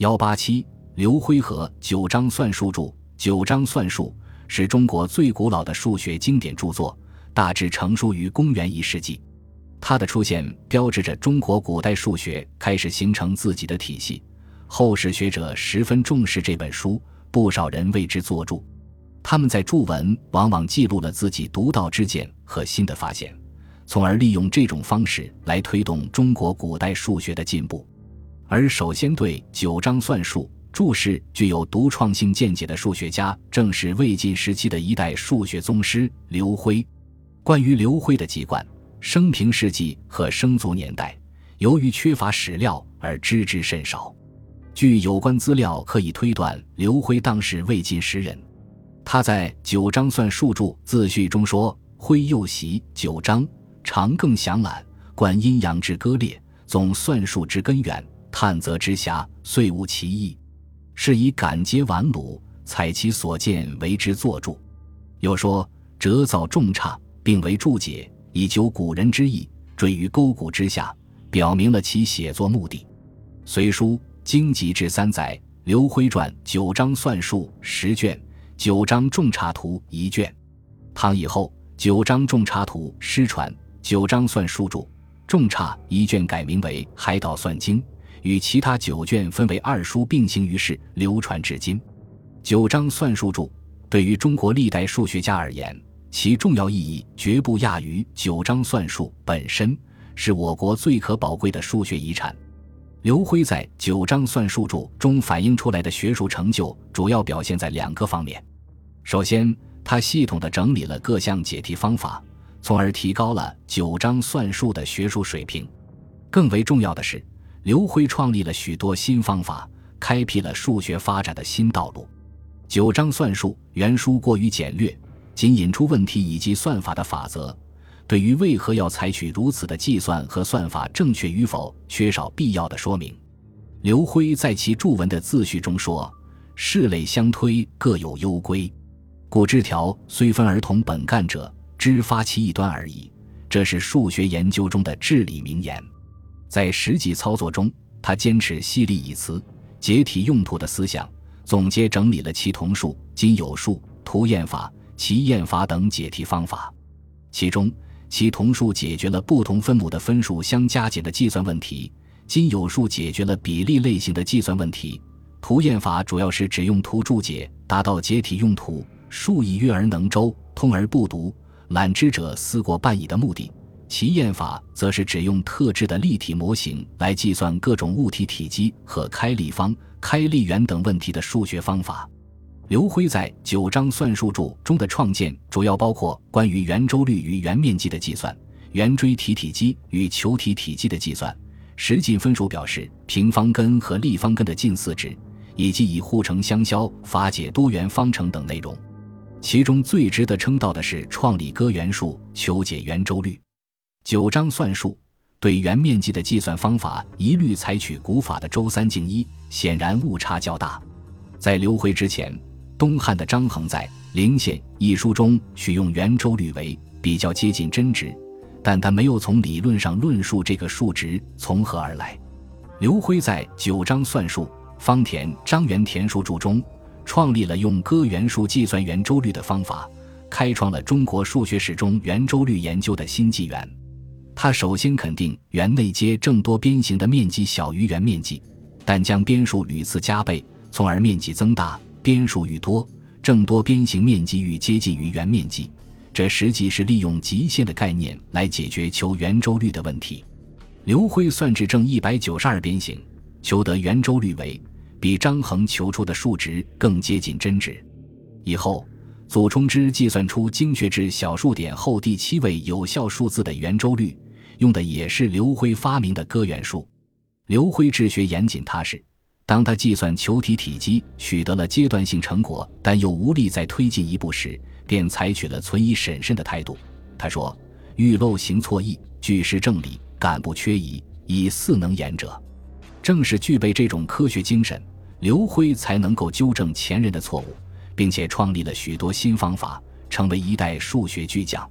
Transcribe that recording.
幺八七，刘辉和《九章算术注》《九章算术》是中国最古老的数学经典著作，大致成书于公元一世纪。它的出现标志着中国古代数学开始形成自己的体系。后世学者十分重视这本书，不少人为之作注。他们在注文往往记录了自己独到之见和新的发现，从而利用这种方式来推动中国古代数学的进步。而首先对《九章算术》注释具有独创性见解的数学家，正是魏晋时期的一代数学宗师刘辉。关于刘辉的籍贯、生平事迹和生卒年代，由于缺乏史料而知之甚少。据有关资料可以推断，刘辉当是魏晋时人。他在《九章算术注》自序中说：“辉又习九章，常更详览，观阴阳之割裂，总算术之根源。”探泽之暇，遂悟其意，是以感揭玩鲁，采其所见为之作注。又说折造重差，并为注解，以究古人之意，坠于沟谷之下，表明了其写作目的。隋书经籍志三载，刘辉传九章算术十卷，九章重差图一卷。唐以后，九章重差图失传，九章算术注重差一卷改名为海岛算经。与其他九卷分为二书并行于世，流传至今。九章算术注对于中国历代数学家而言，其重要意义绝不亚于九章算术本身，是我国最可宝贵的数学遗产。刘辉在九章算术注中反映出来的学术成就，主要表现在两个方面。首先，他系统地整理了各项解题方法，从而提高了九章算术的学术水平。更为重要的是。刘辉创立了许多新方法，开辟了数学发展的新道路。九章算术原书过于简略，仅引出问题以及算法的法则，对于为何要采取如此的计算和算法正确与否，缺少必要的说明。刘辉在其注文的自序中说：“事类相推，各有优归，故之条虽分而同本干者，知发其一端而已。”这是数学研究中的至理名言。在实际操作中，他坚持犀利以词、解体用途的思想，总结整理了其同数、今有数、图验法、其验法等解题方法。其中，其同数解决了不同分母的分数相加减的计算问题；今有数解决了比例类型的计算问题；图验法主要是只用图注解，达到解体用途、数以约而能周、通而不读、览之者思过半矣的目的。其验法则是只用特制的立体模型来计算各种物体体积和开立方、开立圆等问题的数学方法。刘辉在《九章算术注》中的创建主要包括关于圆周率与圆面积的计算、圆锥体体积与球体体积的计算、实际分数表示平方根和立方根的近似值，以及以互乘相消法解多元方程等内容。其中最值得称道的是创立割圆术，求解圆周率。九章算术对圆面积的计算方法一律采取古法的周三径一，显然误差较大。在刘辉之前，东汉的张衡在《灵县》一书中取用圆周率为比较接近真值，但他没有从理论上论述这个数值从何而来。刘辉在《九章算术方田张元田书注》中创立了用割圆数计算圆周率的方法，开创了中国数学史中圆周率研究的新纪元。他首先肯定圆内接正多边形的面积小于圆面积，但将边数屡次加倍，从而面积增大。边数愈多，正多边形面积愈接近于圆面积。这实际是利用极限的概念来解决求圆周率的问题。刘辉算至正一百九十二边形，求得圆周率为比张衡求出的数值更接近真值。以后。祖冲之计算出精确至小数点后第七位有效数字的圆周率，用的也是刘辉发明的割圆术。刘辉治学严谨踏实，当他计算球体体积取得了阶段性成果，但又无力再推进一步时，便采取了存疑审慎的态度。他说：“欲漏行错异，据实正理，敢不缺疑，以四能言者。”正是具备这种科学精神，刘辉才能够纠正前人的错误。并且创立了许多新方法，成为一代数学巨匠。